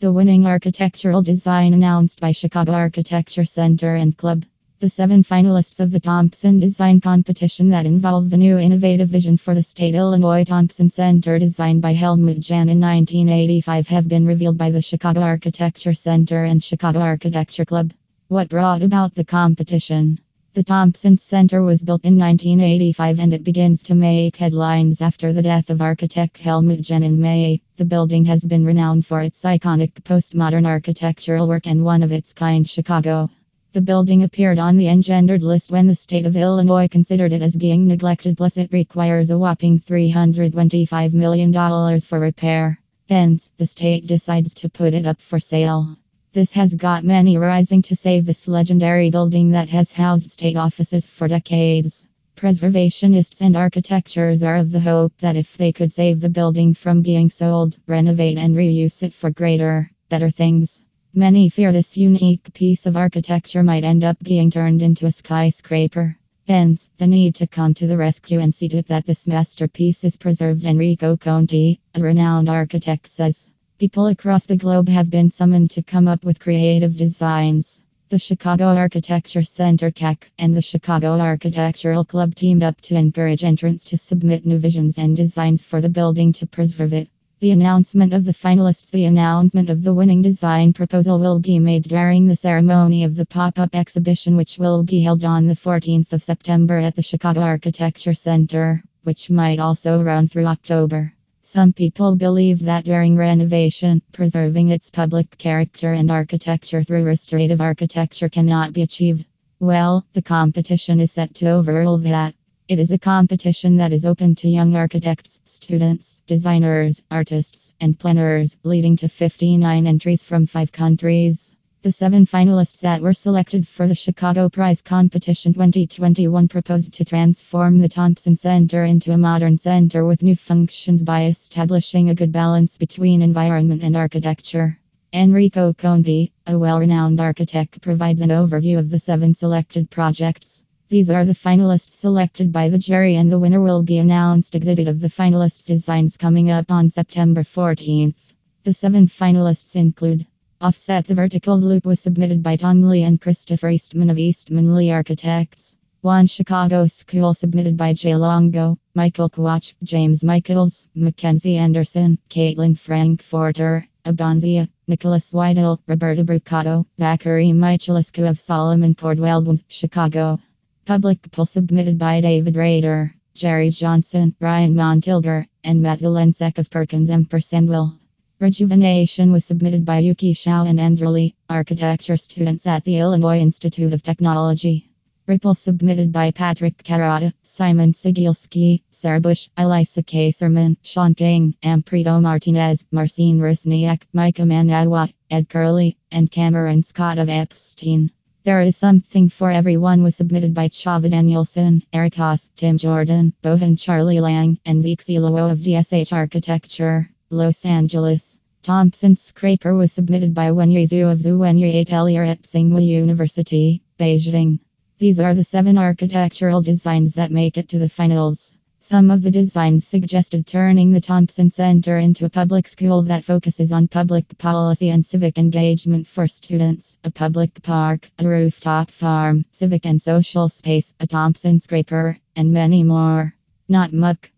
The winning architectural design announced by Chicago Architecture Center and Club. The seven finalists of the Thompson Design Competition that involve a new innovative vision for the state Illinois Thompson Center designed by Helmut Jahn in 1985 have been revealed by the Chicago Architecture Center and Chicago Architecture Club. What brought about the competition? The Thompson Center was built in 1985 and it begins to make headlines after the death of architect Helmut Jahn in May. The building has been renowned for its iconic postmodern architectural work and one of its kind Chicago. The building appeared on the engendered list when the state of Illinois considered it as being neglected, plus, it requires a whopping $325 million for repair. Hence, the state decides to put it up for sale. This has got many rising to save this legendary building that has housed state offices for decades. Preservationists and architectures are of the hope that if they could save the building from being sold, renovate and reuse it for greater, better things. Many fear this unique piece of architecture might end up being turned into a skyscraper. Hence, the need to come to the rescue and see to it that this masterpiece is preserved. Enrico Conti, a renowned architect, says. People across the globe have been summoned to come up with creative designs. The Chicago Architecture Center CAC and the Chicago Architectural Club teamed up to encourage entrants to submit new visions and designs for the building to preserve it. The announcement of the finalists, the announcement of the winning design proposal will be made during the ceremony of the pop up exhibition, which will be held on the 14th of September at the Chicago Architecture Center, which might also run through October. Some people believe that during renovation, preserving its public character and architecture through restorative architecture cannot be achieved. Well, the competition is set to overrule that. It is a competition that is open to young architects, students, designers, artists, and planners, leading to 59 entries from five countries. The seven finalists that were selected for the Chicago Prize Competition 2021 proposed to transform the Thompson Center into a modern center with new functions by establishing a good balance between environment and architecture. Enrico Conti, a well renowned architect, provides an overview of the seven selected projects. These are the finalists selected by the jury, and the winner will be announced. Exhibit of the finalists' designs coming up on September 14th. The seven finalists include Offset the vertical loop was submitted by Tom Lee and Christopher Eastman of Eastman Lee Architects. One Chicago School submitted by Jay Longo, Michael Quach, James Michaels, Mackenzie Anderson, Caitlin Frankfurter, Abanzia, Nicholas Weidel, Roberta Brucato, Zachary Micheliscu of Solomon Cordwell, Chicago. Public poll submitted by David Rader, Jerry Johnson, Ryan Montilger, and Matt Zelensek of Perkins and Will. Rejuvenation was submitted by Yuki Shao and Lee, architecture students at the Illinois Institute of Technology. Ripple submitted by Patrick Carrata, Simon Sigielski, Sarah Bush, Elisa Kaserman, Sean King, Amprito Martinez, Marcin Rusniak, Micah Manawa, Ed Curley, and Cameron Scott of Epstein. There is something for everyone was submitted by Chava Danielson, Eric Haas, Tim Jordan, Bohan Charlie Lang, and Zeke Silowo of DSH Architecture. Los Angeles. Thompson Scraper was submitted by Wenyi Zhu of Zhu Atelier at Tsinghua University, Beijing. These are the seven architectural designs that make it to the finals. Some of the designs suggested turning the Thompson Center into a public school that focuses on public policy and civic engagement for students, a public park, a rooftop farm, civic and social space, a Thompson scraper, and many more. Not muck.